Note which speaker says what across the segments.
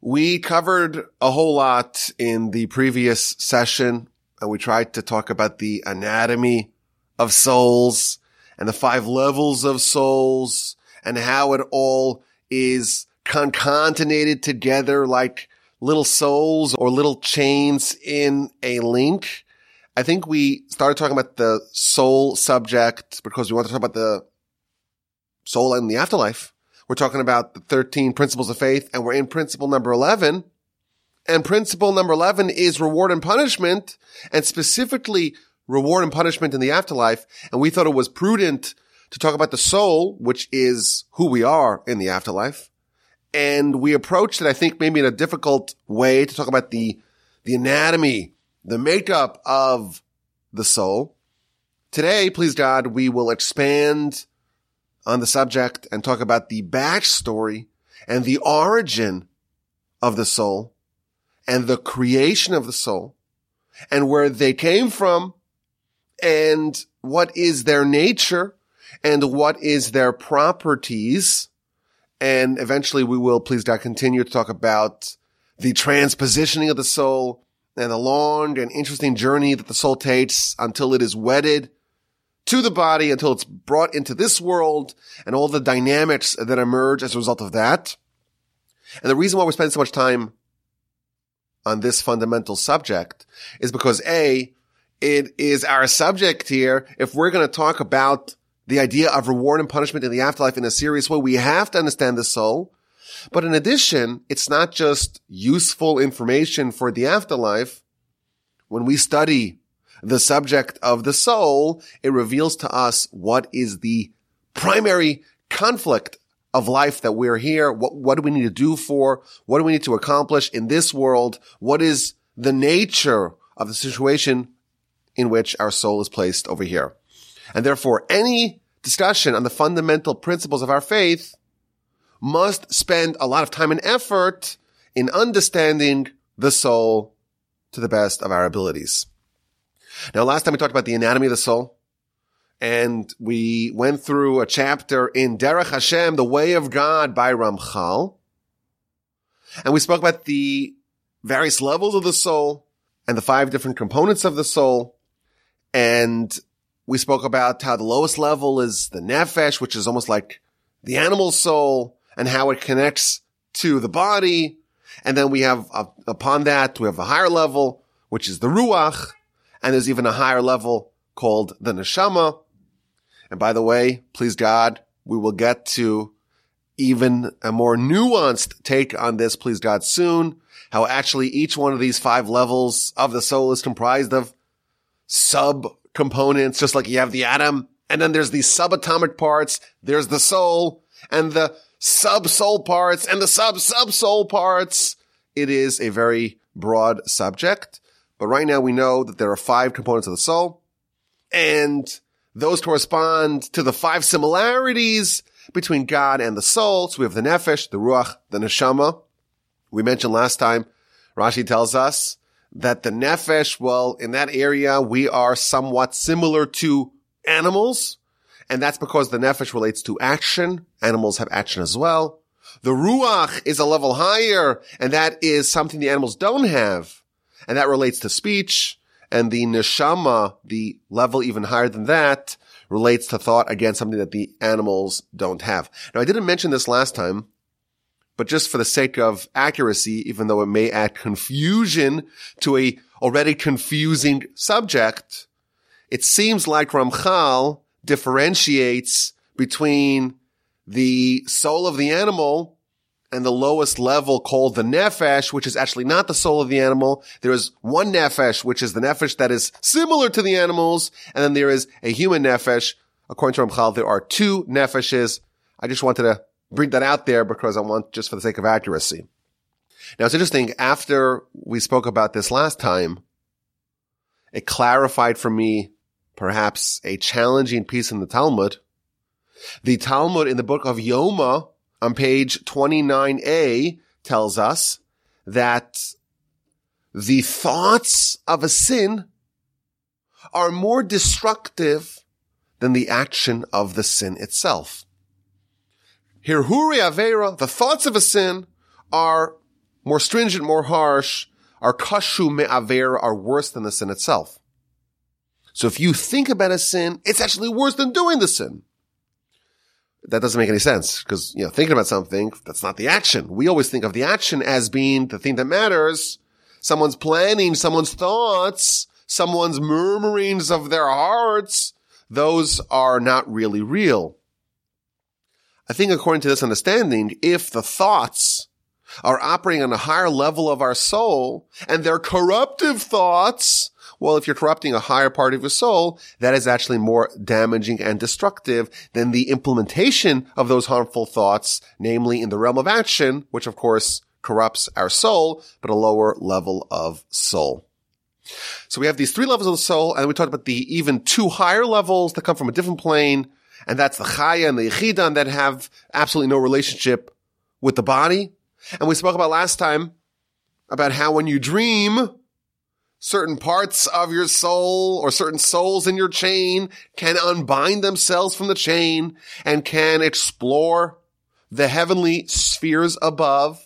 Speaker 1: We covered a whole lot in the previous session and we tried to talk about the anatomy of souls and the five levels of souls and how it all is concatenated together like little souls or little chains in a link. I think we started talking about the soul subject because we want to talk about the soul and the afterlife. We're talking about the 13 principles of faith and we're in principle number 11. And principle number 11 is reward and punishment and specifically reward and punishment in the afterlife. And we thought it was prudent to talk about the soul, which is who we are in the afterlife. And we approached it, I think, maybe in a difficult way to talk about the, the anatomy, the makeup of the soul. Today, please God, we will expand on the subject and talk about the backstory and the origin of the soul and the creation of the soul and where they came from and what is their nature and what is their properties. And eventually we will, please God, continue to talk about the transpositioning of the soul and the long and interesting journey that the soul takes until it is wedded to the body until it's brought into this world and all the dynamics that emerge as a result of that. And the reason why we spend so much time on this fundamental subject is because A, it is our subject here. If we're going to talk about the idea of reward and punishment in the afterlife in a serious way, we have to understand the soul. But in addition, it's not just useful information for the afterlife. When we study the subject of the soul, it reveals to us what is the primary conflict of life that we're here. What, what do we need to do for? What do we need to accomplish in this world? What is the nature of the situation in which our soul is placed over here? And therefore, any discussion on the fundamental principles of our faith must spend a lot of time and effort in understanding the soul to the best of our abilities. Now, last time we talked about the anatomy of the soul, and we went through a chapter in Derech Hashem, the way of God by Ramchal. And we spoke about the various levels of the soul and the five different components of the soul. And we spoke about how the lowest level is the nefesh, which is almost like the animal soul and how it connects to the body. And then we have, upon that, we have a higher level, which is the ruach. And there's even a higher level called the neshama. And by the way, please God, we will get to even a more nuanced take on this, please God, soon. How actually each one of these five levels of the soul is comprised of sub components, just like you have the atom. And then there's the subatomic parts. There's the soul and the sub soul parts and the sub sub soul parts. It is a very broad subject. But right now we know that there are five components of the soul and those correspond to the five similarities between God and the soul. So we have the nefesh, the ruach, the neshama. We mentioned last time, Rashi tells us that the nefesh, well, in that area, we are somewhat similar to animals. And that's because the nefesh relates to action. Animals have action as well. The ruach is a level higher, and that is something the animals don't have and that relates to speech. And the neshama, the level even higher than that, relates to thought, again, something that the animals don't have. Now, I didn't mention this last time, but just for the sake of accuracy, even though it may add confusion to a already confusing subject, it seems like Ramchal differentiates between the soul of the animal and the lowest level called the nefesh, which is actually not the soul of the animal. There is one nefesh, which is the nefesh that is similar to the animals. And then there is a human nefesh. According to Ramchal, there are two nefeshes. I just wanted to bring that out there because I want just for the sake of accuracy. Now it's interesting. After we spoke about this last time, it clarified for me perhaps a challenging piece in the Talmud. The Talmud in the book of Yoma on page 29a tells us that the thoughts of a sin are more destructive than the action of the sin itself. Hirhuri Avera, the thoughts of a sin are more stringent, more harsh, are kashu me'aver, are worse than the sin itself. So if you think about a sin, it's actually worse than doing the sin. That doesn't make any sense because, you know, thinking about something, that's not the action. We always think of the action as being the thing that matters. Someone's planning, someone's thoughts, someone's murmurings of their hearts. Those are not really real. I think according to this understanding, if the thoughts are operating on a higher level of our soul and they're corruptive thoughts, well, if you're corrupting a higher part of your soul, that is actually more damaging and destructive than the implementation of those harmful thoughts, namely in the realm of action, which of course corrupts our soul, but a lower level of soul. So we have these three levels of the soul, and we talked about the even two higher levels that come from a different plane, and that's the chaya and the yechidan that have absolutely no relationship with the body. And we spoke about last time about how when you dream, certain parts of your soul or certain souls in your chain can unbind themselves from the chain and can explore the heavenly spheres above.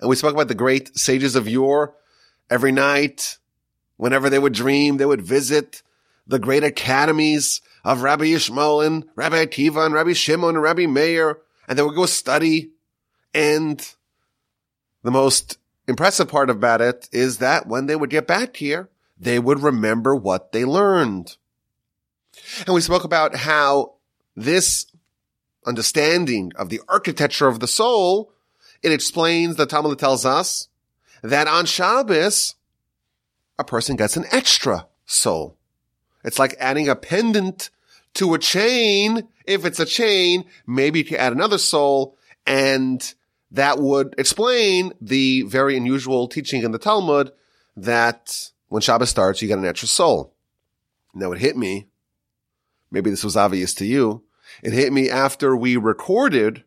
Speaker 1: And we spoke about the great sages of yore every night. Whenever they would dream, they would visit the great academies of Rabbi Yishmael and Rabbi Akiva and Rabbi Shimon and Rabbi Meir, and they would go study. And the most impressive part about it is that when they would get back here, they would remember what they learned. And we spoke about how this understanding of the architecture of the soul, it explains the Talmud tells us that on Shabbos, a person gets an extra soul. It's like adding a pendant to a chain. If it's a chain, maybe you can add another soul and that would explain the very unusual teaching in the Talmud that when Shabbos starts, you get an extra soul. Now it hit me. Maybe this was obvious to you. It hit me after we recorded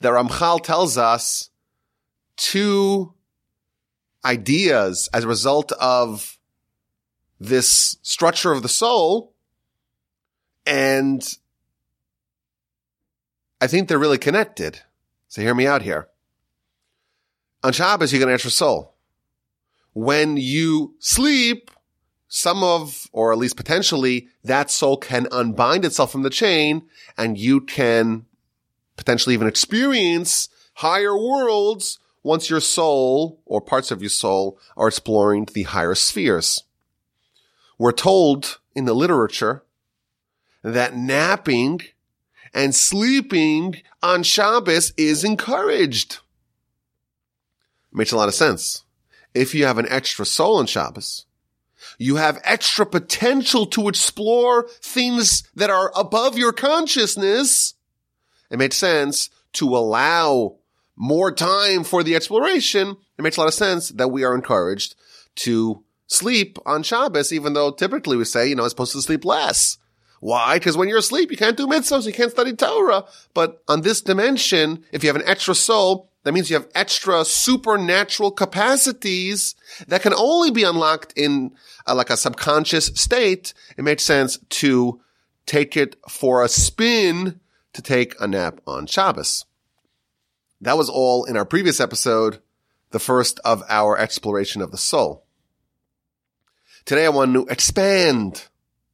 Speaker 1: that Ramchal tells us two ideas as a result of this structure of the soul and I think they're really connected. So hear me out here. On Shabbos, you get an extra soul. When you sleep, some of, or at least potentially, that soul can unbind itself from the chain and you can potentially even experience higher worlds once your soul or parts of your soul are exploring the higher spheres. We're told in the literature that napping and sleeping on Shabbos is encouraged. Makes a lot of sense. If you have an extra soul on Shabbos, you have extra potential to explore things that are above your consciousness. It makes sense to allow more time for the exploration. It makes a lot of sense that we are encouraged to sleep on Shabbos, even though typically we say, you know, it's supposed to sleep less. Why? Because when you're asleep, you can't do mitzvahs, you can't study Torah. But on this dimension, if you have an extra soul, that means you have extra supernatural capacities that can only be unlocked in a, like a subconscious state. It makes sense to take it for a spin to take a nap on Shabbos. That was all in our previous episode, the first of our exploration of the soul. Today I want to expand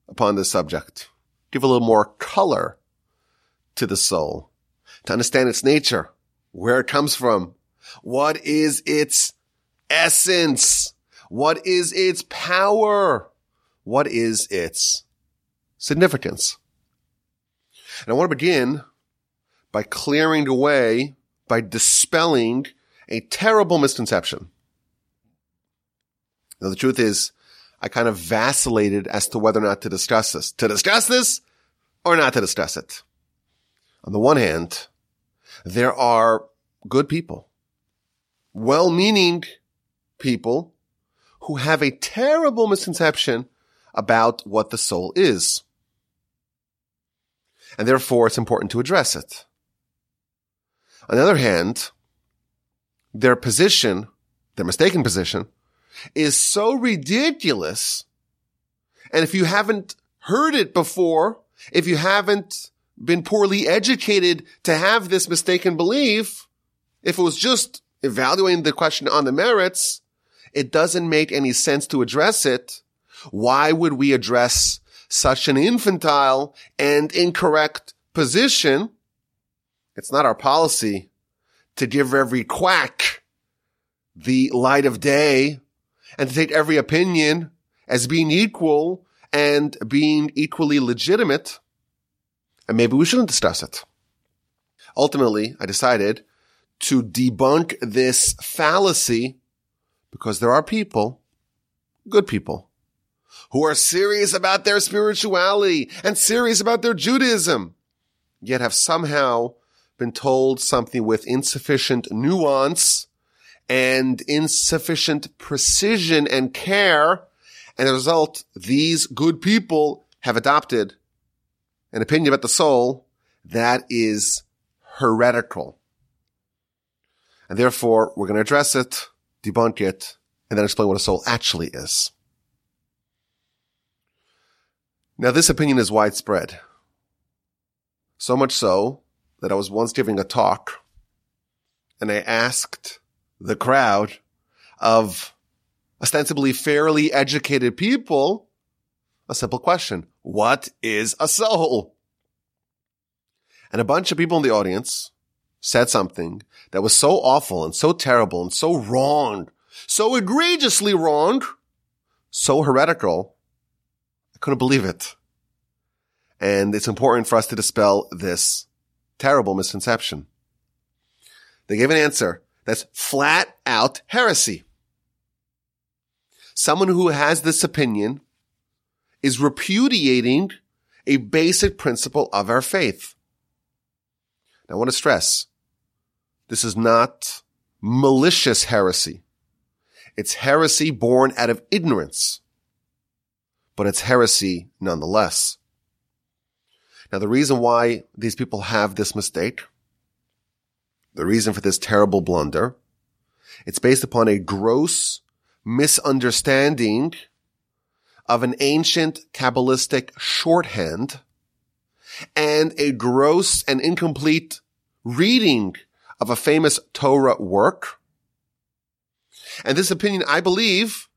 Speaker 1: upon this subject give a little more color to the soul, to understand its nature, where it comes from, what is its essence, what is its power, what is its significance. And I want to begin by clearing the way, by dispelling a terrible misconception. Now the truth is, I kind of vacillated as to whether or not to discuss this. To discuss this or not to discuss it. On the one hand, there are good people, well-meaning people who have a terrible misconception about what the soul is. And therefore it's important to address it. On the other hand, their position, their mistaken position, is so ridiculous. And if you haven't heard it before, if you haven't been poorly educated to have this mistaken belief, if it was just evaluating the question on the merits, it doesn't make any sense to address it. Why would we address such an infantile and incorrect position? It's not our policy to give every quack the light of day and to take every opinion as being equal and being equally legitimate. And maybe we shouldn't discuss it. Ultimately, I decided to debunk this fallacy because there are people, good people, who are serious about their spirituality and serious about their Judaism, yet have somehow been told something with insufficient nuance and insufficient precision and care. And as a result, these good people have adopted an opinion about the soul that is heretical. And therefore, we're going to address it, debunk it, and then explain what a soul actually is. Now, this opinion is widespread. So much so that I was once giving a talk and I asked the crowd of ostensibly fairly educated people a simple question. What is a soul? And a bunch of people in the audience said something that was so awful and so terrible and so wrong, so egregiously wrong, so heretical. I couldn't believe it. And it's important for us to dispel this terrible misconception. They gave an answer that's flat out heresy. Someone who has this opinion is repudiating a basic principle of our faith. Now, I want to stress this is not malicious heresy. It's heresy born out of ignorance, but it's heresy nonetheless. Now, the reason why these people have this mistake, the reason for this terrible blunder, it's based upon a gross misunderstanding of an ancient Kabbalistic shorthand and a gross and incomplete reading of a famous Torah work. And this opinion, I believe,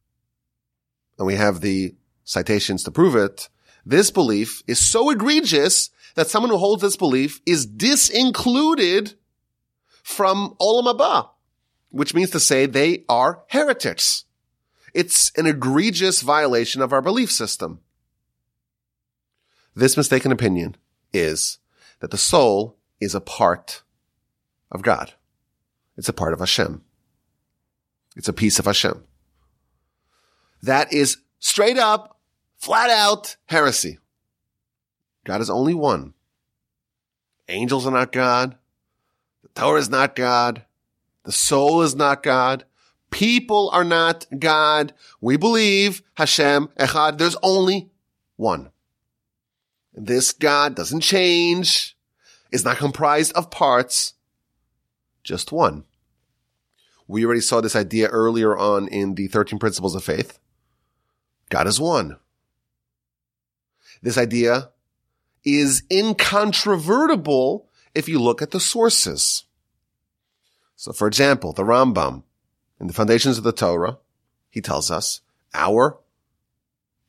Speaker 1: and we have the citations to prove it, this belief is so egregious that someone who holds this belief is disincluded from Olam Haba, which means to say they are heretics. It's an egregious violation of our belief system. This mistaken opinion is that the soul is a part of God. It's a part of Hashem. It's a piece of Hashem. That is straight up, flat out heresy. God is only one. Angels are not God. Torah is not God. The soul is not God. People are not God. We believe Hashem, Echad. There's only one. This God doesn't change, is not comprised of parts, just one. We already saw this idea earlier on in the 13 principles of faith. God is one. This idea is incontrovertible if you look at the sources. So for example, the Rambam in the foundations of the Torah, he tells us our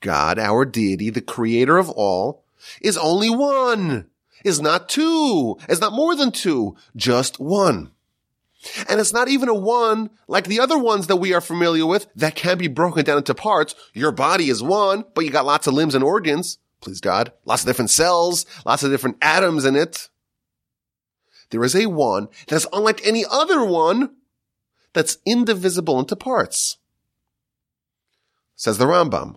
Speaker 1: God, our deity, the creator of all, is only one, is not two, is not more than two, just one. And it's not even a one like the other ones that we are familiar with that can be broken down into parts. Your body is one, but you got lots of limbs and organs. Please God. Lots of different cells, lots of different atoms in it. There is a one that's unlike any other one that's indivisible into parts. Says the Rambam.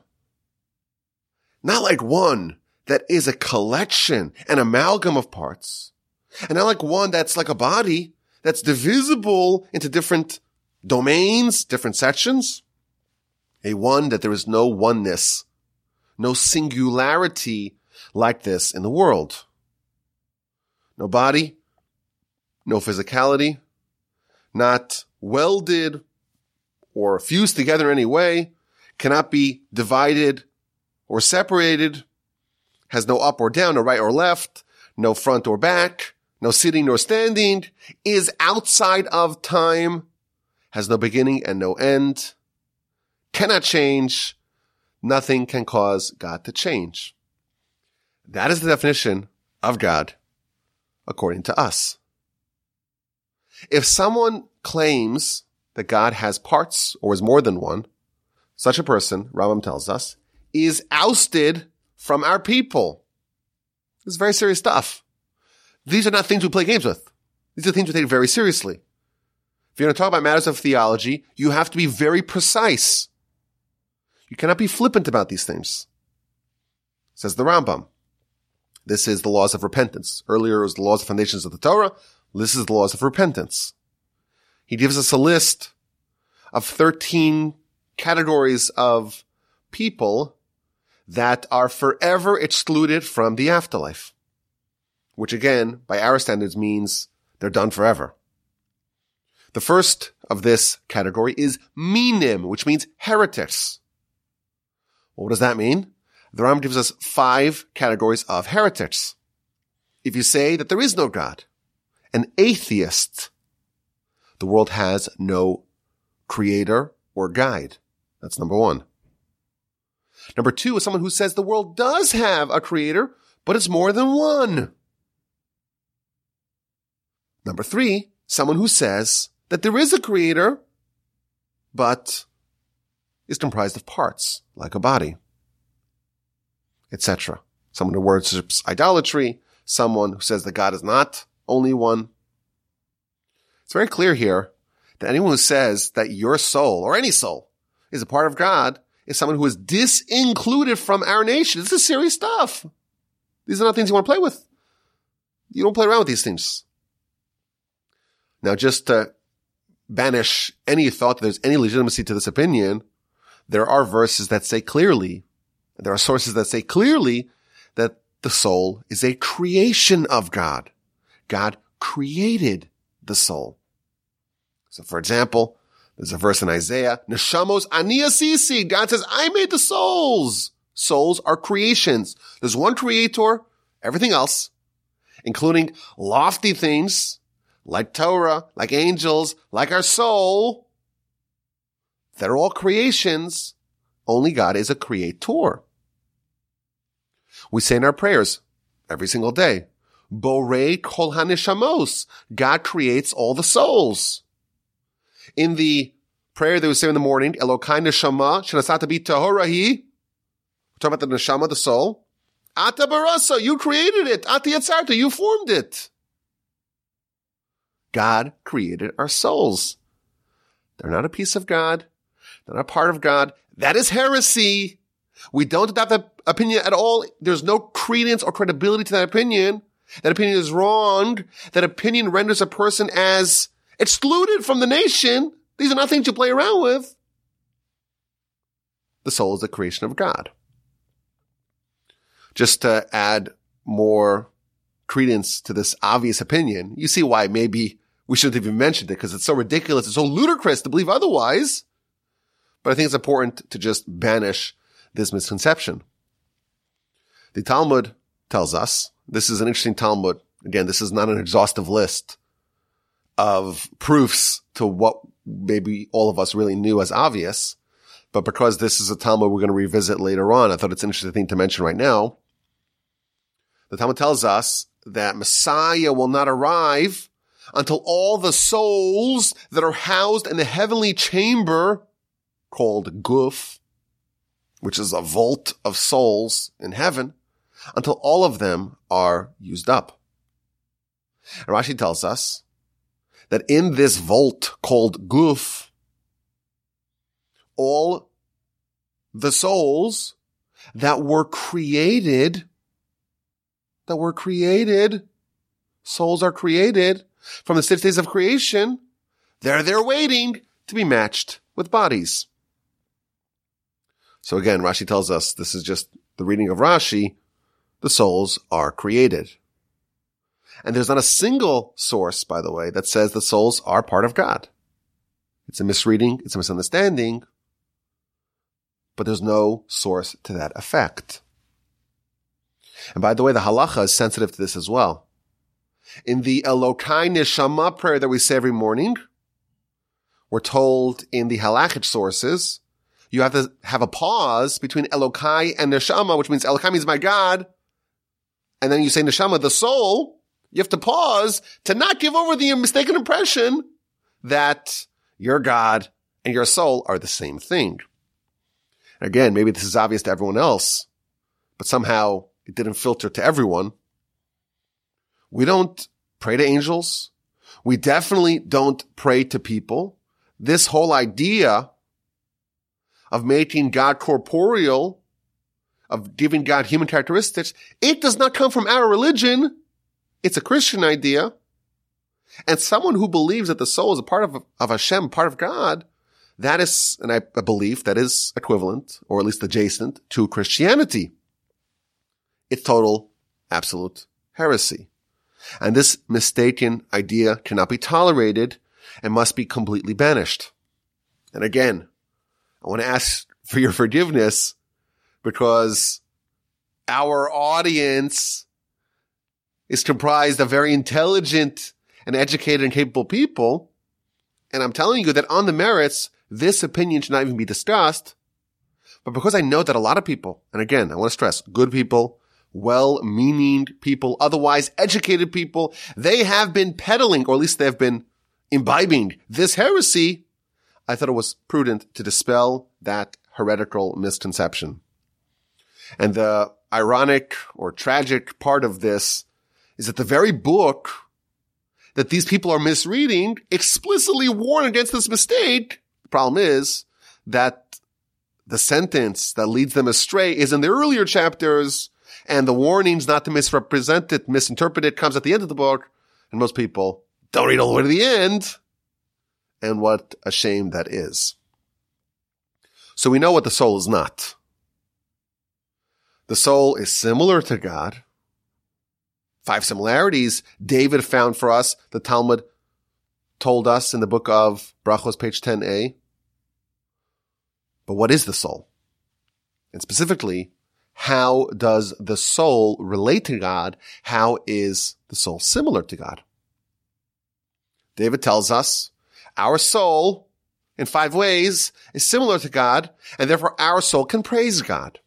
Speaker 1: Not like one that is a collection, an amalgam of parts. And not like one that's like a body that's divisible into different domains, different sections. A one that there is no oneness, no singularity like this in the world. No body, no physicality, not welded or fused together in any way, cannot be divided or separated, has no up or down, no right or left, no front or back, no sitting nor standing, is outside of time. Has no beginning and no end, cannot change, nothing can cause God to change. That is the definition of God according to us. If someone claims that God has parts or is more than one, such a person, Rambam tells us, is ousted from our people. This is very serious stuff. These are not things we play games with. These are things we take very seriously. If you're going to talk about matters of theology, you have to be very precise. You cannot be flippant about these things. Says the Rambam. This is the laws of repentance. Earlier it was the laws of foundations of the Torah. This is the laws of repentance. He gives us a list of 13 categories of people that are forever excluded from the afterlife. Which again, by our standards means they're done forever. The first of this category is minim, which means heretics. What does that mean? The Ram gives us five categories of heretics. If you say that there is no God, an atheist, the world has no creator or guide. That's number one. Number two is someone who says the world does have a creator, but it's more than one. Number three, someone who says that there is a creator, but is comprised of parts, like a body, etc. Someone who worships idolatry, someone who says that God is not only one. It's very clear here that anyone who says that your soul, or any soul, is a part of God is someone who is disincluded from our nation. This is serious stuff. These are not things you want to play with. You don't play around with these things. Now, just to banish any thought that there's any legitimacy to this opinion, there are verses that say clearly, there are sources that say clearly that the soul is a creation of God. God created the soul. So for example, there's a verse in Isaiah, Neshamos Aniasisi. God says, I made the souls. Souls are creations. There's one creator, everything else, including lofty things like Torah, like angels, like our soul. They're all creations. Only God is a creator. We say in our prayers every single day, Borei kol haneshamos. God creates all the souls in the prayer that we say in the morning, Elokai neshama shenasata bi tahorahi. We're talking about the neshama, the soul. Ata barasa, you created it. Ata yatzarta, you formed it. God created our souls. They're not a piece of God. They're not a part of God. That is heresy. We don't adopt that opinion at all. There's no credence or credibility to that opinion. That opinion is wrong. That opinion renders a person as excluded from the nation. These are not things you play around with. The soul is the creation of God. Just to add more credence to this obvious opinion, you see why maybe we shouldn't have even mentioned it because it's so ridiculous. It's so ludicrous to believe otherwise. But I think it's important to just banish this misconception. The Talmud tells us, this is an interesting Talmud. Again, this is not an exhaustive list of proofs to what maybe all of us really knew as obvious. But because this is a Talmud we're going to revisit later on, I thought it's an interesting thing to mention right now. The Talmud tells us that Messiah will not arrive until all the souls that are housed in the heavenly chamber called Guf, which is a vault of souls in heaven, until all of them are used up. And Rashi tells us that in this vault called Guf, all the souls that were created, that were created, souls are created from the six days of creation, they're there waiting to be matched with bodies. So again, Rashi tells us this is just the reading of Rashi. The souls are created. And there's not a single source, by the way, that says the souls are part of God. It's a misreading. It's a misunderstanding. But there's no source to that effect. And by the way, the halacha is sensitive to this as well. In the Elokai Neshama prayer that we say every morning, we're told in the halachic sources, you have to have a pause between Elokai and Neshama, which means Elokai means my God. And then you say Neshama, the soul. You have to pause to not give over the mistaken impression that your God and your soul are the same thing. Again, maybe this is obvious to everyone else, but somehow it didn't filter to everyone. We don't pray to angels. We definitely don't pray to people. This whole idea of making God corporeal, of giving God human characteristics, it does not come from our religion. It's a Christian idea. And someone who believes that the soul is a part of, of Hashem, part of God, that is an, a belief that is equivalent, or at least adjacent, to Christianity. It's total, absolute heresy. And this mistaken idea cannot be tolerated and must be completely banished. And again, I want to ask for your forgiveness because our audience is comprised of very intelligent and educated and capable people. And I'm telling you that on the merits, this opinion should not even be discussed. But because I know that a lot of people, and again, I want to stress good people, well-meaning people, otherwise educated people, they have been peddling, or at least they have been imbibing this heresy. I thought it was prudent to dispel that heretical misconception. And the ironic or tragic part of this is that the very book that these people are misreading explicitly warn against this mistake. The problem is that the sentence that leads them astray is in the earlier chapters and the warnings not to misrepresent it, misinterpret it comes at the end of the book. And most people don't read all the way to the end. And what a shame that is. So we know what the soul is not. The soul is similar to God. Five similarities David found for us. The Talmud told us in the book of Brachos, page 10a. But what is the soul? And specifically, how does the soul relate to God? How is the soul similar to God? David tells us our soul in five ways is similar to God and therefore our soul can praise God.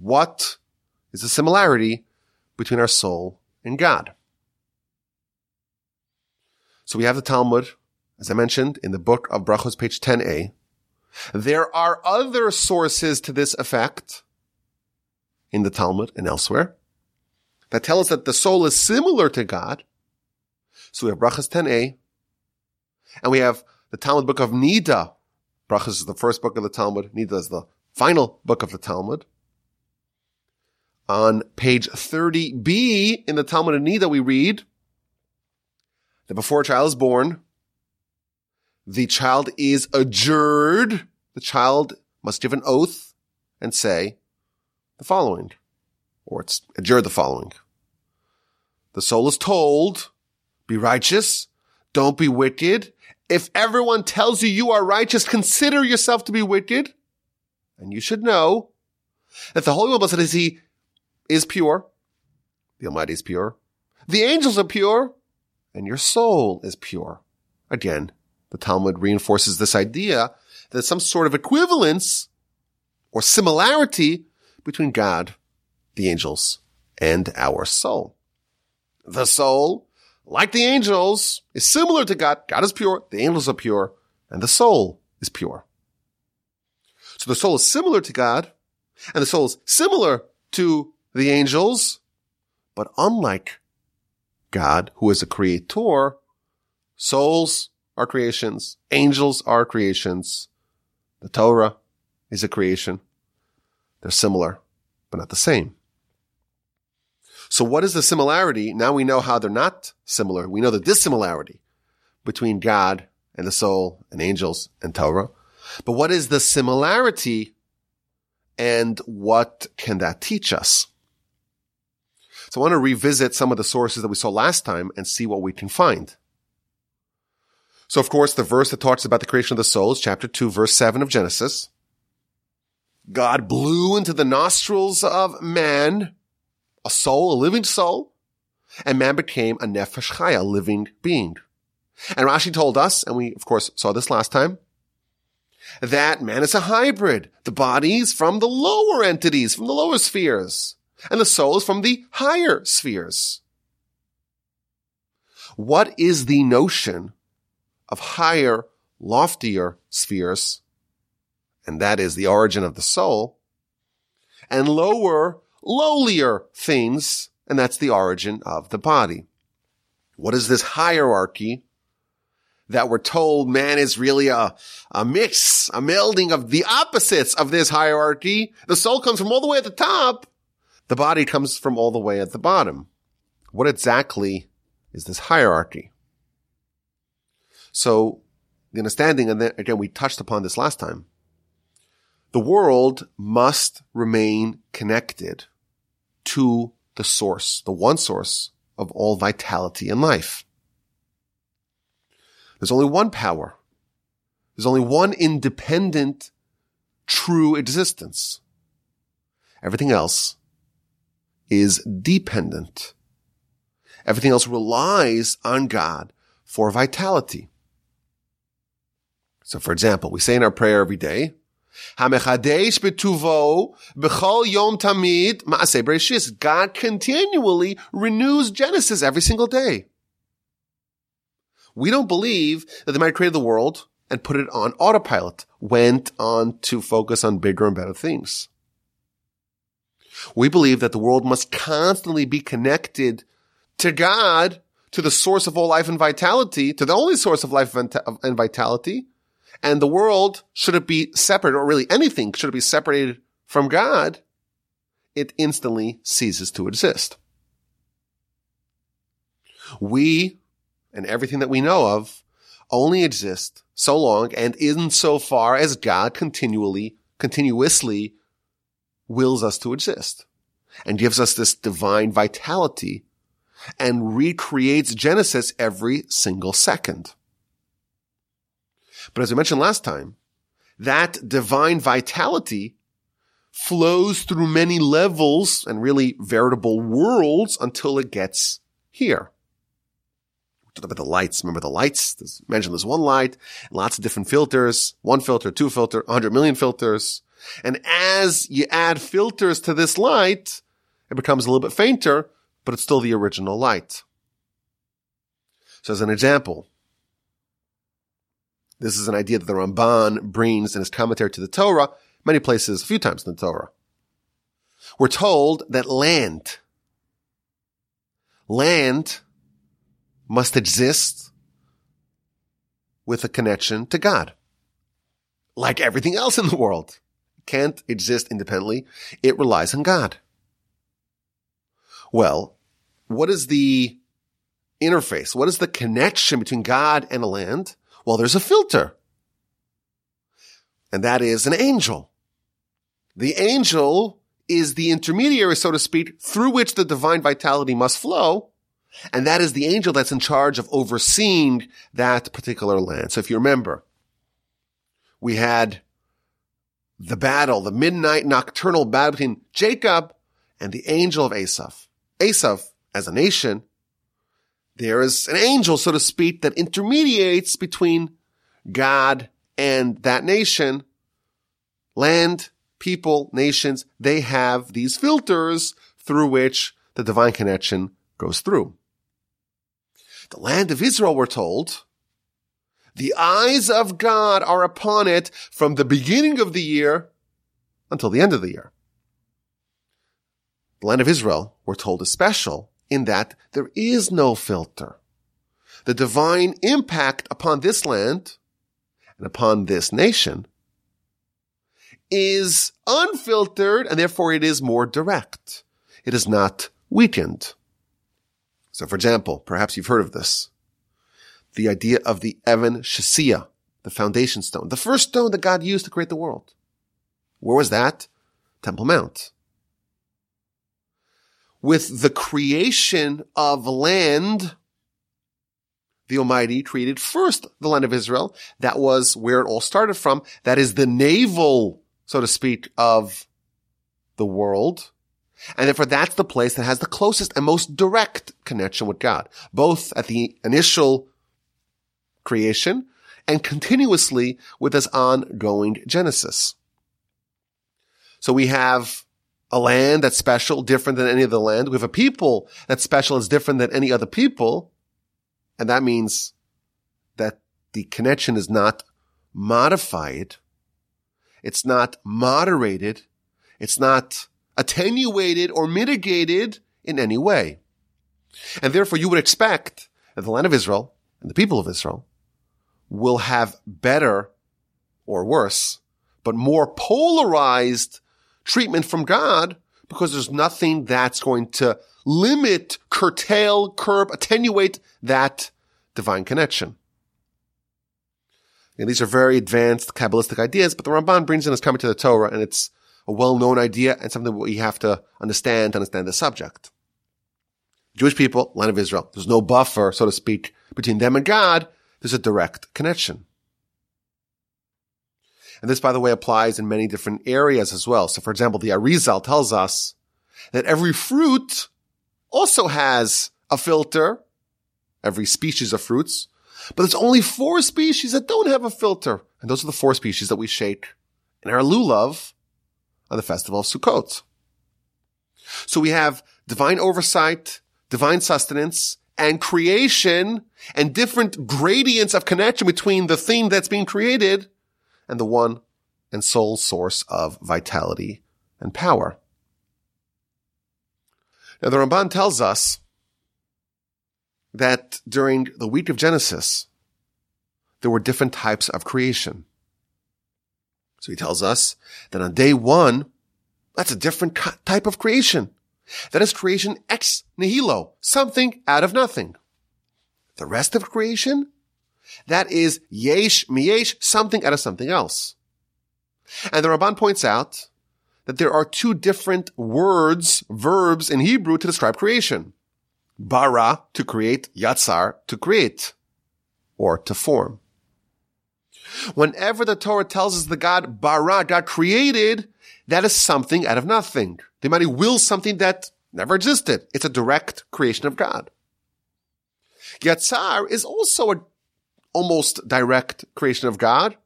Speaker 1: What is the similarity between our soul and God? So we have the Talmud, as I mentioned, in the book of Brachos, page 10a. There are other sources to this effect in the Talmud and elsewhere that tell us that the soul is similar to God. So we have Brachas 10a, and we have the Talmud book of Nida. Brachas is the first book of the Talmud. Nida is the final book of the Talmud. On page 30b in the Talmud of Nida, we read that before a child is born, the child is adjured. The child must give an oath and say, the following, or it's adjure the following. The soul is told, be righteous, don't be wicked. If everyone tells you you are righteous, consider yourself to be wicked. And you should know that the Holy One said He is pure. The Almighty is pure. The angels are pure. And your soul is pure. Again, the Talmud reinforces this idea that some sort of equivalence or similarity between God, the angels, and our soul. The soul, like the angels, is similar to God. God is pure, the angels are pure, and the soul is pure. So the soul is similar to God, and the soul is similar to the angels, but unlike God, who is a creator, souls are creations, angels are creations, the Torah is a creation. They're similar, but not the same. So what is the similarity? Now we know how they're not similar. We know the dissimilarity between God and the soul and angels and Torah. But what is the similarity and what can that teach us? So I want to revisit some of the sources that we saw last time and see what we can find. So of course, the verse that talks about the creation of the soul is chapter 2, verse 7 of Genesis. God blew into the nostrils of man a soul, a living soul, and man became a nefesh chaya, a living being. And Rashi told us, and we of course saw this last time, that man is a hybrid. The body is from the lower entities, from the lower spheres, and the soul is from the higher spheres. What is the notion of higher, loftier spheres? And that is the origin of the soul. And lower, lowlier things, and that's the origin of the body. What is this hierarchy that we're told man is really a, a mix, a melding of the opposites of this hierarchy. The soul comes from all the way at the top. The body comes from all the way at the bottom. What exactly is this hierarchy? So the understanding, and then again, we touched upon this last time. The world must remain connected to the source, the one source of all vitality in life. There's only one power. There's only one independent, true existence. Everything else is dependent. Everything else relies on God for vitality. So for example, we say in our prayer every day, yom tamid. God continually renews Genesis every single day. We don't believe that the man created the world and put it on autopilot, went on to focus on bigger and better things. We believe that the world must constantly be connected to God, to the source of all life and vitality, to the only source of life and vitality. And the world, should it be separate, or really anything, should it be separated from God, it instantly ceases to exist. We and everything that we know of only exist so long and insofar as God continually, continuously wills us to exist and gives us this divine vitality and recreates Genesis every single second. But as I mentioned last time, that divine vitality flows through many levels and really veritable worlds until it gets here about the lights. Remember the lights? There's, mentioned there's one light, lots of different filters, one filter, two filter, 100 million filters. And as you add filters to this light, it becomes a little bit fainter, but it's still the original light. So as an example, this is an idea that the Ramban brings in his commentary to the Torah, many places, a few times in the Torah. We're told that land, land must exist with a connection to God. Like everything else in the world. Can't exist independently. It relies on God. Well, what is the interface? What is the connection between God and a land? Well, there's a filter. And that is an angel. The angel is the intermediary, so to speak, through which the divine vitality must flow. And that is the angel that's in charge of overseeing that particular land. So if you remember, we had the battle, the midnight nocturnal battle between Jacob and the angel of Esav. Esav, as a nation, there is an angel, so to speak, that intermediates between God and that nation. Land, people, nations, they have these filters through which the divine connection goes through. The land of Israel, we're told, the eyes of God are upon it from the beginning of the year until the end of the year. The land of Israel, we're told, is special in that there is no filter. The divine impact upon this land and upon this nation is unfiltered and therefore it is more direct. It is not weakened. So for example, perhaps you've heard of this. The idea of the Evan Shasiya, the foundation stone, the first stone that God used to create the world. Where was that? Temple Mount. With the creation of land, the Almighty created first the land of Israel. That was where it all started from. That is the navel, so to speak, of the world. And therefore that's the place that has the closest and most direct connection with God, both at the initial creation and continuously with this ongoing Genesis. So we have a land that's special, different than any other land. We have a people that's special, is different than any other people. And that means that the connection is not modified. It's not moderated. It's not attenuated or mitigated in any way. And therefore you would expect that the land of Israel and the people of Israel will have better or worse, but more polarized treatment from God because there's nothing that's going to limit, curtail, curb, attenuate that divine connection. And these are very advanced Kabbalistic ideas, but the Ramban brings in his coming to the Torah, and it's a well-known idea and something we have to understand to understand the subject. Jewish people, land of Israel, there's no buffer, so to speak, between them and God. There's a direct connection. And this, by the way, applies in many different areas as well. So for example, the Arizal tells us that every fruit also has a filter, every species of fruits, but there's only four species that don't have a filter. And those are the four species that we shake in our lulav on the festival of Sukkot. So we have divine oversight, divine sustenance, and creation and different gradients of connection between the thing that's being created and the one and sole source of vitality and power. Now the Ramban tells us that during the week of Genesis, there were different types of creation. So he tells us that on day one, that's a different type of creation. That is creation ex nihilo, something out of nothing. The rest of creation that is yesh miyesh, something out of something else. And the Ramban points out that there are two different words, verbs in Hebrew to describe creation. Bara, to create, yatzar, to create, or to form. Whenever the Torah tells us the God bara, God created, that is something out of nothing. The Almighty wills something that never existed. It's a direct creation of God. Yatzar is also a almost direct creation of God,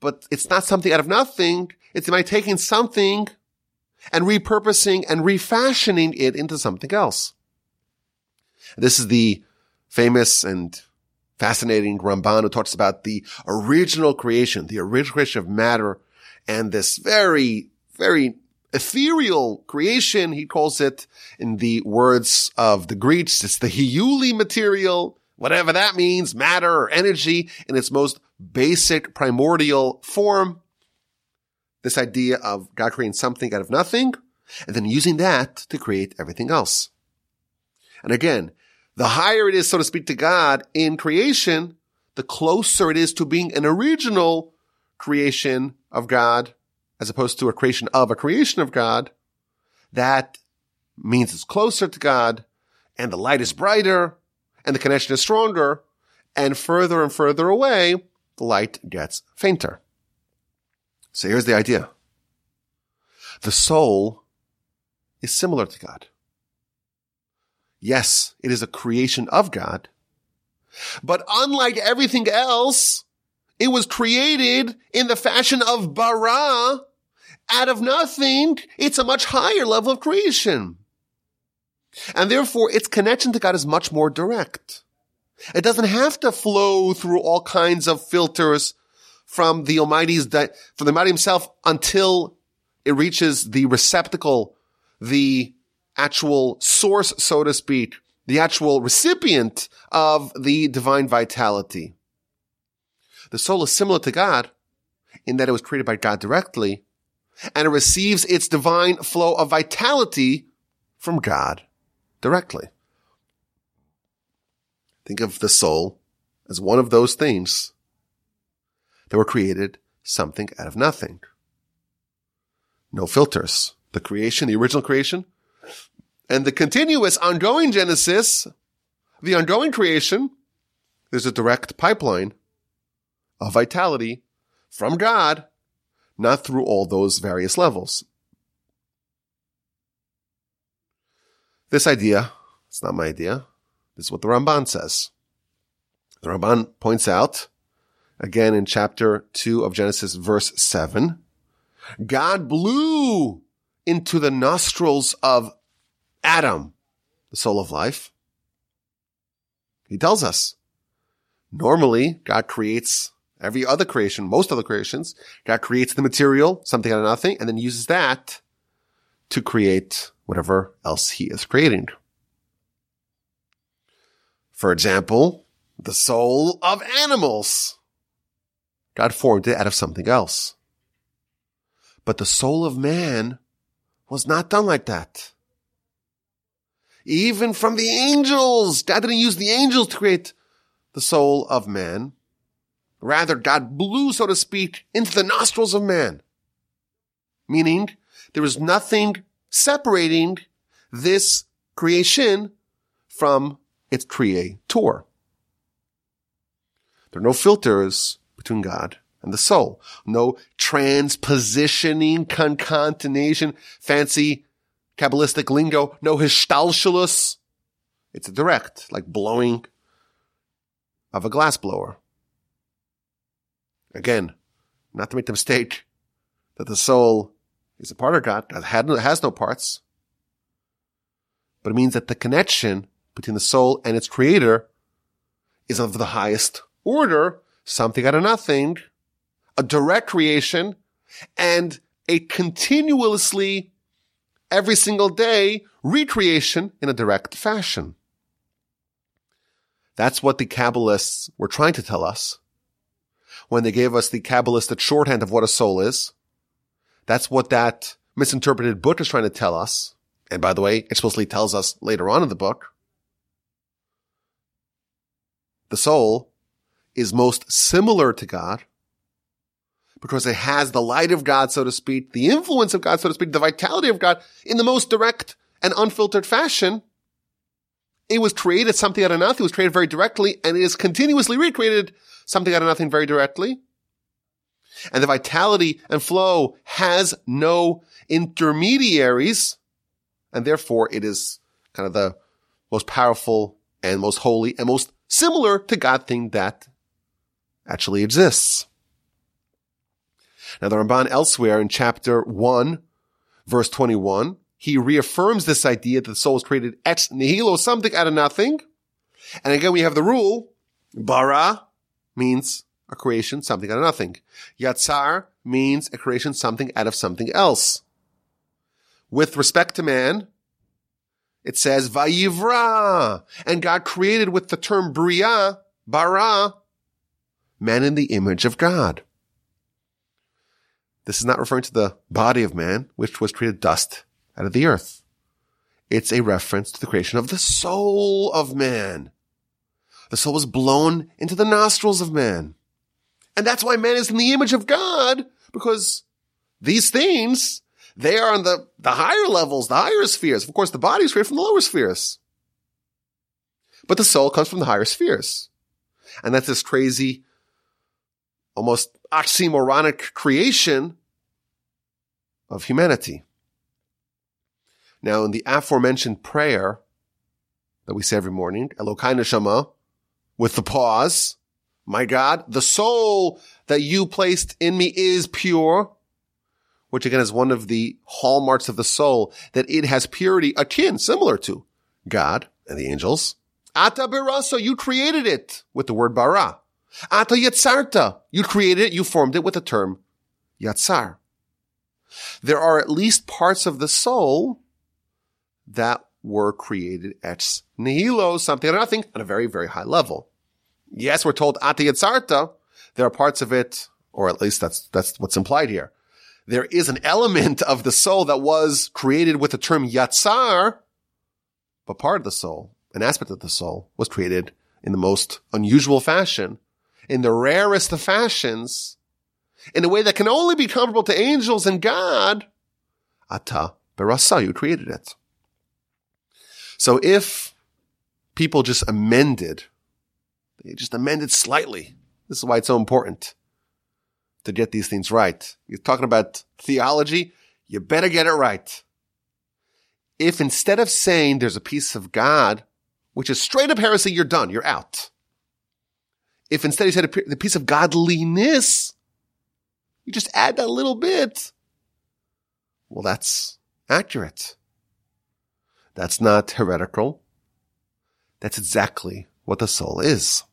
Speaker 1: but it's not something out of nothing. It's by taking something and repurposing and refashioning it into something else. This is the famous and fascinating Ramban who talks about the original creation, the original creation of matter and this very, very ethereal creation. He calls it in the words of the Greeks. It's the Hiuli material whatever that means, matter or energy in its most basic primordial form. This idea of God creating something out of nothing and then using that to create everything else. And again, the higher it is, so to speak, to God in creation, the closer it is to being an original creation of God as opposed to a creation of a creation of God. That means it's closer to God and the light is brighter and the connection is stronger, and further and further away, the light gets fainter. So here's the idea. The soul is similar to God. Yes, it is a creation of God, but unlike everything else, it was created in the fashion of bara, out of nothing. It's a much higher level of creation. And therefore its connection to God is much more direct. It doesn't have to flow through all kinds of filters from the Almighty's, from the Almighty himself until it reaches the receptacle, the actual source, so to speak, the actual recipient of the divine vitality. The soul is similar to God in that it was created by God directly and it receives its divine flow of vitality from God directly. Think of the soul as one of those things that were created something out of nothing. No filters. The creation, the original creation, and the continuous ongoing Genesis, the ongoing creation, there's a direct pipeline of vitality from God, not through all those various levels. This idea, it's not my idea. This is what the Ramban says. The Ramban points out, again in chapter 2 of Genesis, verse 7, God blew into the nostrils of Adam, the soul of life. He tells us, normally God creates every other creation, most other creations, God creates the material, something out of nothing, and then uses that to create whatever else he is creating. For example, the soul of animals. God formed it out of something else. But the soul of man was not done like that. Even from the angels, God didn't use the angels to create the soul of man. Rather, God blew, so to speak, into the nostrils of man. Meaning, there was nothing separating this creation from its creator. There are no filters between God and the soul. No transpositioning, concatenation, fancy Kabbalistic lingo, no hishtalshelus. It's direct, like blowing of a glass blower. Again, not to make the mistake that the soul is a part of God, that has no parts. But it means that the connection between the soul and its creator is of the highest order, something out of nothing, a direct creation, and a continuously, every single day, recreation in a direct fashion. That's what the Kabbalists were trying to tell us when they gave us the Kabbalistic shorthand of what a soul is. That's what that misinterpreted book is trying to tell us. And by the way, it supposedly tells us later on in the book. The soul is most similar to God because it has the light of God, so to speak, the influence of God, so to speak, the vitality of God in the most direct and unfiltered fashion. It was created something out of nothing. It was created very directly and it is continuously recreated something out of nothing very directly. And the vitality and flow has no intermediaries. And therefore it is kind of the most powerful and most holy and most similar to God thing that actually exists. Now the Ramban elsewhere in chapter 1, verse 21, he reaffirms this idea that the soul is created ex nihilo, something out of nothing. And again, we have the rule, bara means a creation, something out of nothing. Yatsar means a creation, something out of something else. With respect to man, it says vayivra, and God created with the term bria, bara, man in the image of God. This is not referring to the body of man, which was created dust out of the earth. It's a reference to the creation of the soul of man. The soul was blown into the nostrils of man. And that's why man is in the image of God, because these things, they are on the, the higher levels, the higher spheres. Of course, the body is created from the lower spheres. But the soul comes from the higher spheres. And that's this crazy, almost oxymoronic creation of humanity. Now, in the aforementioned prayer that we say every morning, Elokai Neshama, with the pause, my God, the soul that you placed in me is pure, which again is one of the hallmarks of the soul, that it has purity akin, similar to God and the angels. Ata beraso, you created it with the word bara. Ata yatsarta, you created it, you formed it with the term yatsar. There are at least parts of the soul that were created ex nihilo, something or nothing on a very, very high level. Yes, we're told ata yatsarta. There are parts of it, or at least that's, that's what's implied here. There is an element of the soul that was created with the term yatsar, but part of the soul, an aspect of the soul was created in the most unusual fashion, in the rarest of fashions, in a way that can only be comparable to angels and God. Ata berasa, you created it. So if people just amended, just amended slightly. This is why it's so important to get these things right. You're talking about theology. You better get it right. If instead of saying there's a piece of God, which is straight up heresy, you're done. You're out. if instead he said the piece of godliness, you just add that little bit. Well, that's accurate. That's not heretical. That's exactly what the soul is.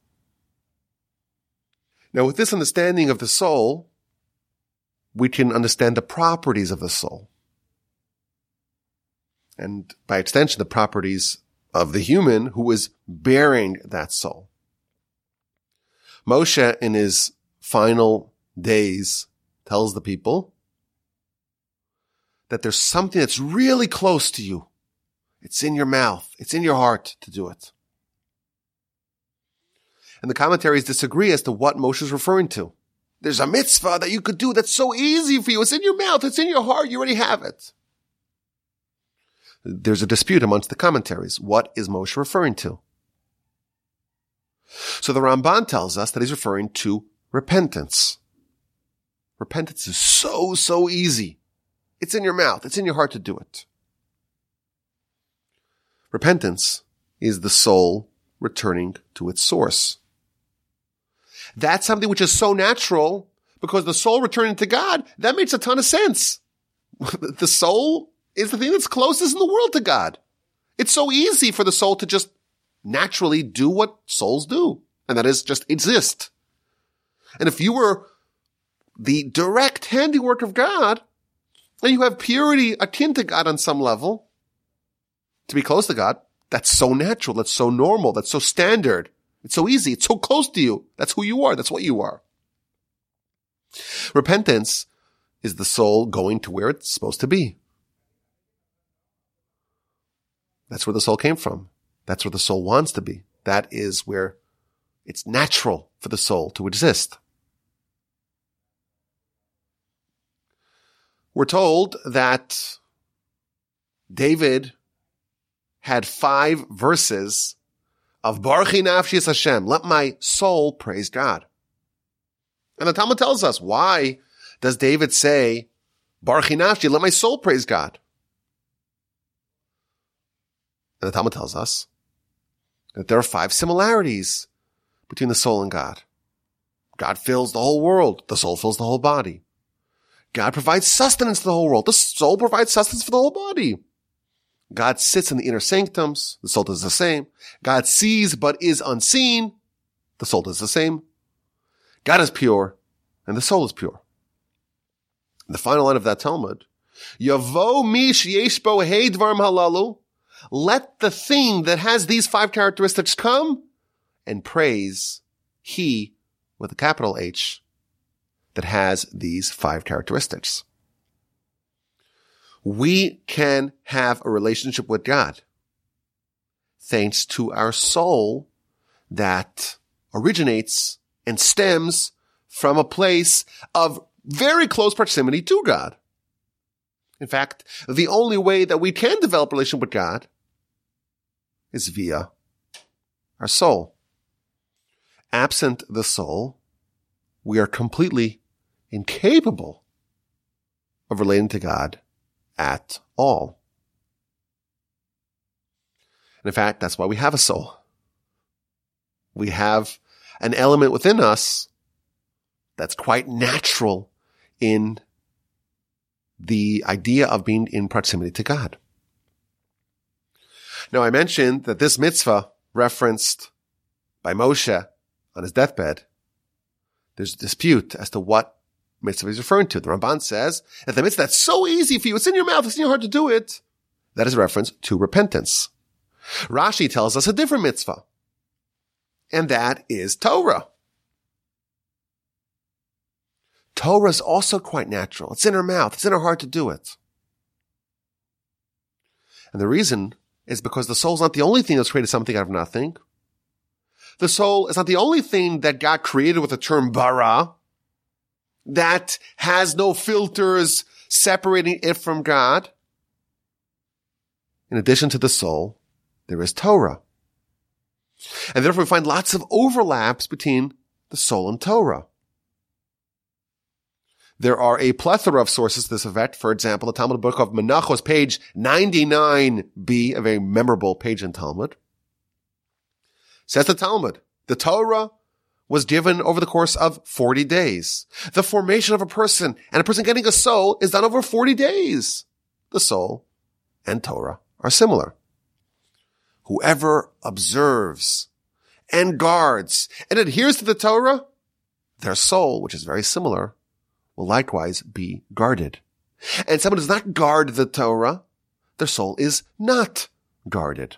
Speaker 1: Now, with this understanding of the soul, we can understand the properties of the soul. And by extension, the properties of the human who is bearing that soul. Moshe, in his final days, tells the people that there's something that's really close to you. It's in your mouth. It's in your heart to do it. And the commentaries disagree as to what Moshe is referring to. There's a mitzvah that you could do that's so easy for you. It's in your mouth. It's in your heart. You already have it. There's a dispute amongst the commentaries. What is Moshe referring to? So the Ramban tells us that he's referring to repentance. Repentance is so, so easy. It's in your mouth. It's in your heart to do it. Repentance is the soul returning to its source. That's something which is so natural because the soul returning to God, that makes a ton of sense. the soul is the thing that's closest in the world to God. It's so easy for the soul to just naturally do what souls do. And that is just exist. And if you were the direct handiwork of God, and you have purity akin to God on some level, to be close to God, that's so natural, that's so normal, that's so standard. It's so easy. It's so close to you. That's who you are. That's what you are. Repentance is the soul going to where it's supposed to be. That's where the soul came from. That's where the soul wants to be. That is where it's natural for the soul to exist. We're told that David had five verses of Barchi Nafshis Hashem. Let my soul praise God. And the Talmud tells us, why does David say, Barchi Nafshi, let my soul praise God? And the Talmud tells us that there are five similarities between the soul and God. God fills the whole world. The soul fills the whole body. God provides sustenance to the whole world. The soul provides sustenance for the whole body. God sits in the inner sanctums. The soul does the same. God sees but is unseen. The soul does the same. God is pure and the soul is pure. the final line of that Talmud, Yavo mish yeshbo heidvarm halalu. Let the thing that has these five characteristics come and praise he with a capital H that has these five characteristics. We can have a relationship with God thanks to our soul that originates and stems from a place of very close proximity to God. In fact, the only way that we can develop a relationship with God is via our soul. Absent the soul, we are completely incapable of relating to God at all. And in fact, that's why we have a soul. We have an element within us that's quite natural in the idea of being in proximity to God. Now I mentioned that this mitzvah referenced by Moshe on his deathbed, there's a dispute as to what mitzvah he's referring to. The Ramban says that the mitzvah that's so easy for you, it's in your mouth, it's in your heart to do it. That is a reference to repentance. Rashi tells us a different mitzvah, and that is Torah. Torah is also quite natural. It's in our mouth. It's in our heart to do it. And the reason is because the soul is not the only thing that's created something out of nothing. The soul is not the only thing that God created with the term bara, that has no filters separating it from God. In addition to the soul, there is Torah. And therefore we find lots of overlaps between the soul and Torah. There are a plethora of sources to this effect. For example, the Talmud book of Menachos, page 99b, a very memorable page in Talmud, says the Talmud, the Torah was given over the course of 40 days. The formation of a person and a person getting a soul is done over 40 days. The soul and Torah are similar. Whoever observes and guards and adheres to the Torah, their soul, which is very similar, will likewise be guarded. And someone does not guard the Torah, their soul is not guarded.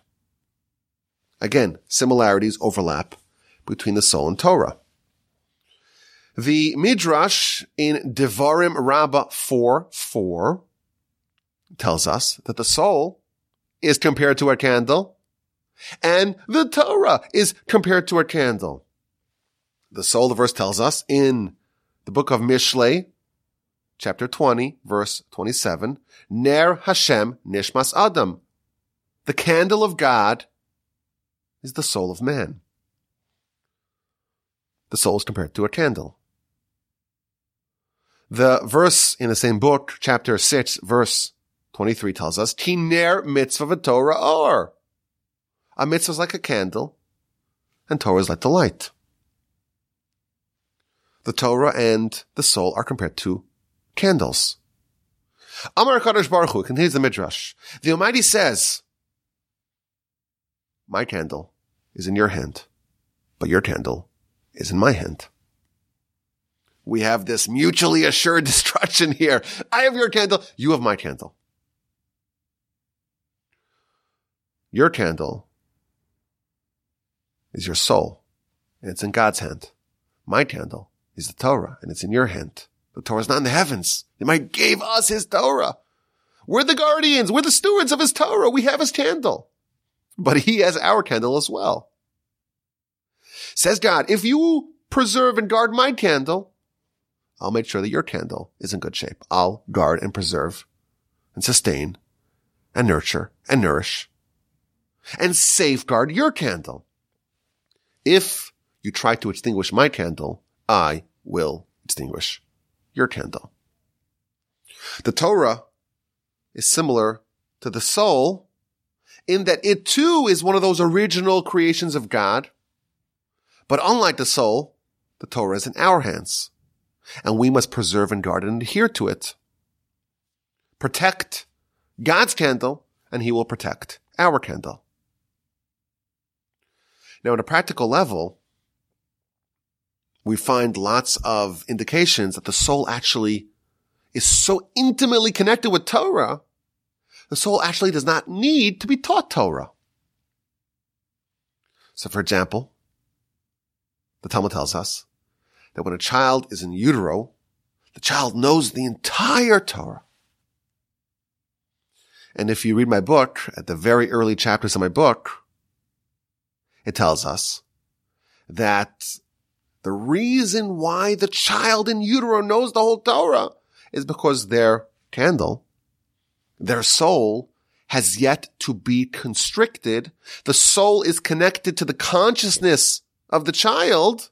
Speaker 1: Again, similarities overlap between the soul and Torah. The Midrash in Devarim Rabbah 4, 4 tells us that the soul is compared to a candle and the Torah is compared to a candle. The soul, the verse tells us in the book of Mishlei, chapter 20, verse 27, Ner Hashem Nishmas Adam. The candle of God is the soul of man. The soul is compared to a candle. The verse in the same book, chapter 6, verse 23 tells us, Tiner mitzvah Torah or. A mitzvah is like a candle, and Torah is like the light. The Torah and the soul are compared to candles. Amar Kadosh Baruch Hu continues the Midrash. The Almighty says, My candle is in your hand, but your candle is in my hand. We have this mutually assured destruction here. I have your candle, you have my candle. Your candle is your soul, and it's in God's hand. My candle is the Torah, and it's in your hand. The Torah is not in the heavens. The might gave us his Torah. We're the guardians. We're the stewards of his Torah. We have his candle. But he has our candle as well. Says God, if you preserve and guard my candle, I'll make sure that your candle is in good shape. I'll guard and preserve and sustain and nurture and nourish and safeguard your candle. If you try to extinguish my candle, I will extinguish your candle. The Torah is similar to the soul in that it too is one of those original creations of God. But unlike the soul, the Torah is in our hands and we must preserve and guard and adhere to it. Protect God's candle and he will protect our candle. Now, at a practical level, we find lots of indications that the soul actually is so intimately connected with Torah, the soul actually does not need to be taught Torah. So, for example, the Talmud tells us that when a child is in utero, the child knows the entire Torah. And if you read my book, at the very early chapters of my book, it tells us that the reason why the child in utero knows the whole Torah is because their candle, their soul, has yet to be constricted. The soul is connected to the consciousness of the child.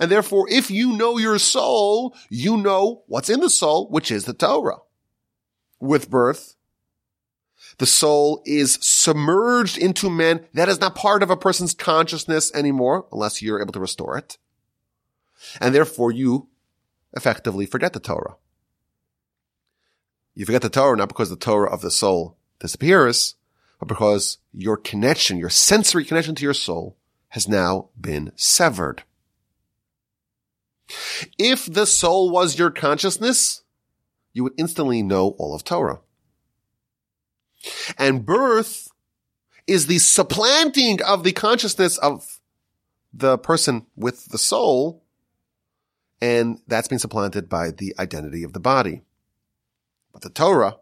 Speaker 1: And therefore, if you know your soul, you know what's in the soul, which is the Torah. With birth, the soul is submerged into man. That is not part of a person's consciousness anymore, unless you're able to restore it. And therefore you effectively forget the Torah. You forget the Torah not because the Torah of the soul disappears, but because your connection, your sensory connection to your soul has now been severed. If the soul was your consciousness, you would instantly know all of Torah. And birth is the supplanting of the consciousness of the person with the soul. And that's been supplanted by the identity of the body. But the Torah,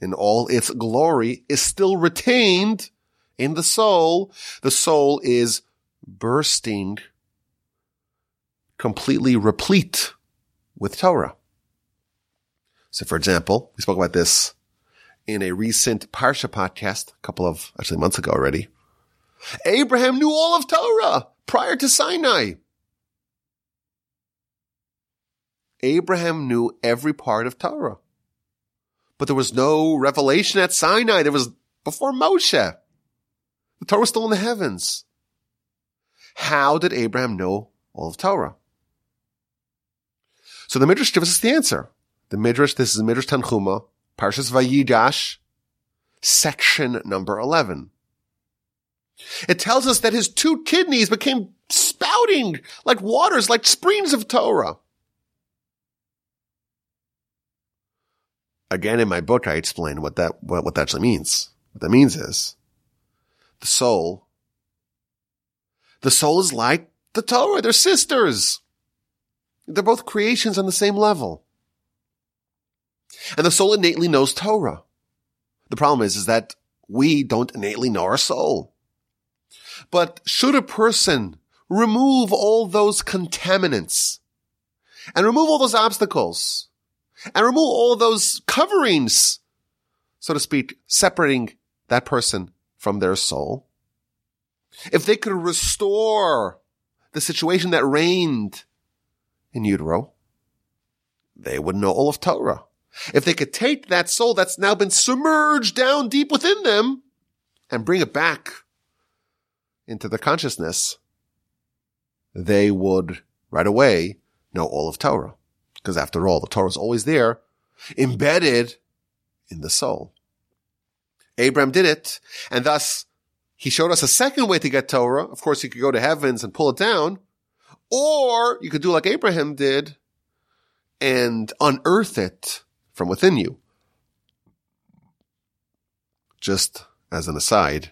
Speaker 1: in all its glory, is still retained in the soul. The soul is bursting, completely replete with Torah. So for example, we spoke about this in a recent Parsha podcast, a couple of actually months ago already. Abraham knew all of Torah prior to Sinai. Abraham knew every part of Torah. But there was no revelation at Sinai. There was before Moshe. The Torah was still in the heavens. How did Abraham know all of Torah. So the Midrash gives us the answer. The Midrash, this is Midrash Tanchuma, Parshas Vayigash, section number 11. It tells us that his two kidneys became spouting like waters, like springs of Torah. Again, in my book, I explain what that, what, what that actually means. What that means is the soul, the soul is like the Torah. They're sisters. They're both creations on the same level. And the soul innately knows Torah. The problem is, is that we don't innately know our soul. But should a person remove all those contaminants and remove all those obstacles and remove all those coverings, so to speak, separating that person from their soul, if they could restore the situation that reigned in utero, they would know all of Torah. If they could take that soul that's now been submerged down deep within them and bring it back into the consciousness, they would right away know all of Torah. Because after all, the Torah is always there, embedded in the soul. Abraham did it, and thus he showed us a second way to get Torah. Of course, you could go to heavens and pull it down, or you could do like Abraham did and unearth it from within you. Just as an aside,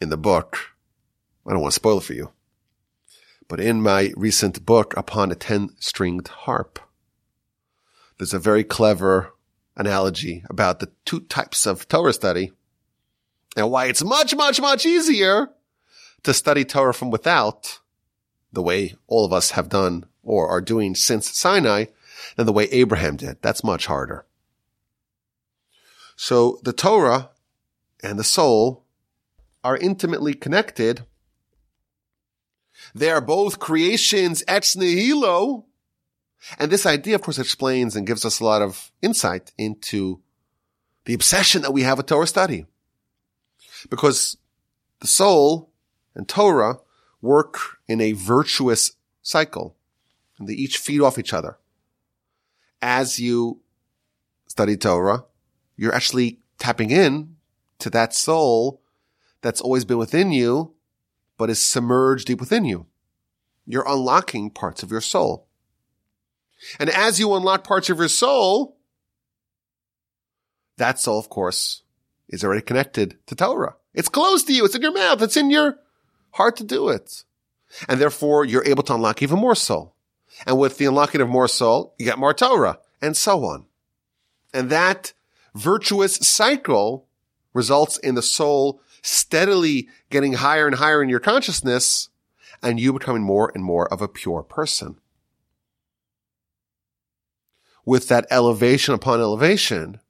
Speaker 1: in the book, I don't want to spoil it for you, but in my recent book, Upon a Ten Stringed Harp, there's a very clever analogy about the two types of Torah study and why it's much, much, much easier to study Torah from without the way all of us have done or are doing since Sinai than the way Abraham did. That's much harder. So the Torah and the soul are intimately connected. They are both creations ex nihilo. And this idea, of course, explains and gives us a lot of insight into the obsession that we have with Torah study. Because the soul and Torah work in a virtuous cycle and they each feed off each other. As you study Torah, you're actually tapping in to that soul that's always been within you, but is submerged deep within you. You're unlocking parts of your soul. And as you unlock parts of your soul, that soul, of course, is already connected to Torah. It's close to you. It's in your mouth. It's in your heart to do it. And therefore, you're able to unlock even more soul. And with the unlocking of more soul, you get more Torah and so on. And that virtuous cycle results in the soul steadily getting higher and higher in your consciousness and you becoming more and more of a pure person. With that elevation upon elevation,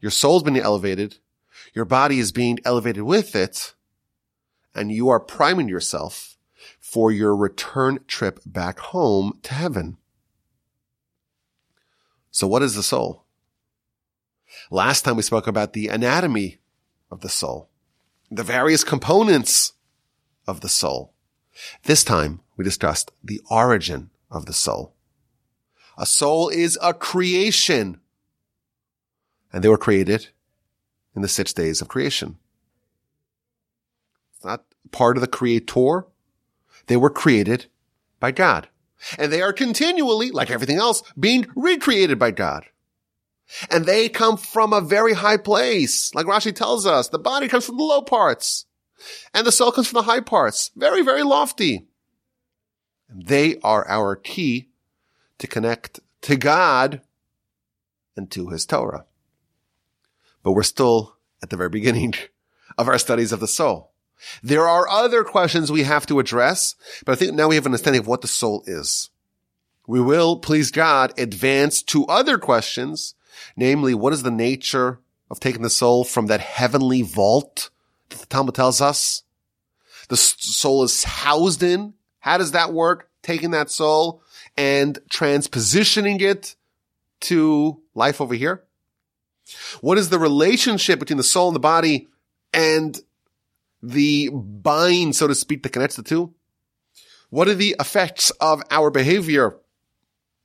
Speaker 1: your soul's been elevated, your body is being elevated with it, and you are priming yourself for your return trip back home to heaven. So what is the soul? Last time we spoke about the anatomy of the soul, the various components of the soul. This time we discussed the origin of the soul. A soul is a creation and they were created in the six days of creation. It's not part of the creator. They were created by God. And they are continually, like everything else, being recreated by God. And they come from a very high place. Like Rashi tells us, the body comes from the low parts. And the soul comes from the high parts. Very, very lofty. And they are our key to connect to God and to his Torah. But we're still at the very beginning of our studies of the soul. There are other questions we have to address, but I think now we have an understanding of what the soul is. We will, please God, advance to other questions, namely, what is the nature of taking the soul from that heavenly vault that the Talmud tells us the soul is housed in? How does that work? Taking that soul and transpositioning it to life over here? What is the relationship between the soul and the body and the bind, so to speak, that connects the two? What are the effects of our behavior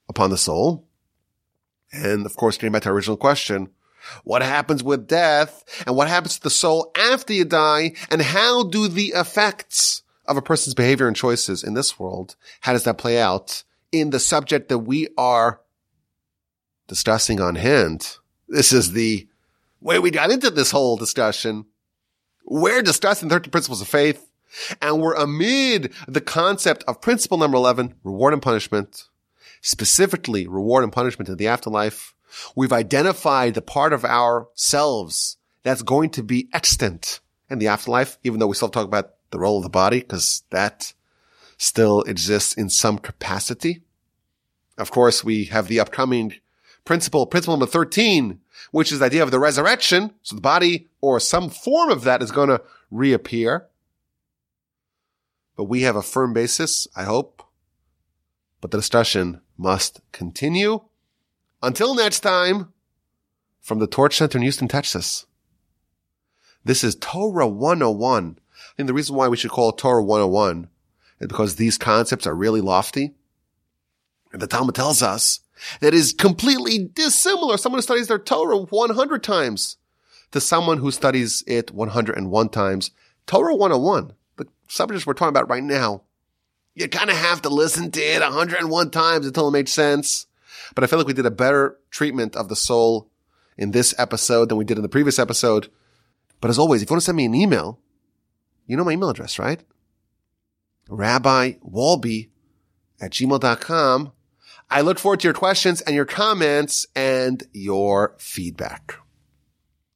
Speaker 1: upon the soul? And of course, getting back to our original question, what happens with death and what happens to the soul after you die and how do the effects of a person's behavior and choices in this world, how does that play out in the subject that we are discussing on hand? This is the way we got into this whole discussion. We're discussing 13 principles of faith and we're amid the concept of principle number 11, reward and punishment, specifically reward and punishment in the afterlife. We've identified the part of ourselves that's going to be extant in the afterlife, even though we still talk about the role of the body, because that still exists in some capacity. Of course, we have the upcoming principle, principle number 13, which is the idea of the resurrection. So the body or some form of that is going to reappear. But we have a firm basis, I hope. But the discussion must continue. Until next time, from the Torch Center in Houston, Texas. This is Torah 101. I think the reason why we should call it Torah 101 is because these concepts are really lofty. And the Talmud tells us that is completely dissimilar. Someone who studies their Torah 100 times to someone who studies it 101 times. Torah 101, the subjects we're talking about right now, you kind of have to listen to it 101 times until it makes sense. But I feel like we did a better treatment of the soul in this episode than we did in the previous episode. But as always, if you want to send me an email, you know my email address, right? Rabbi Wolbe at gmail.com. I look forward to your questions and your comments and your feedback.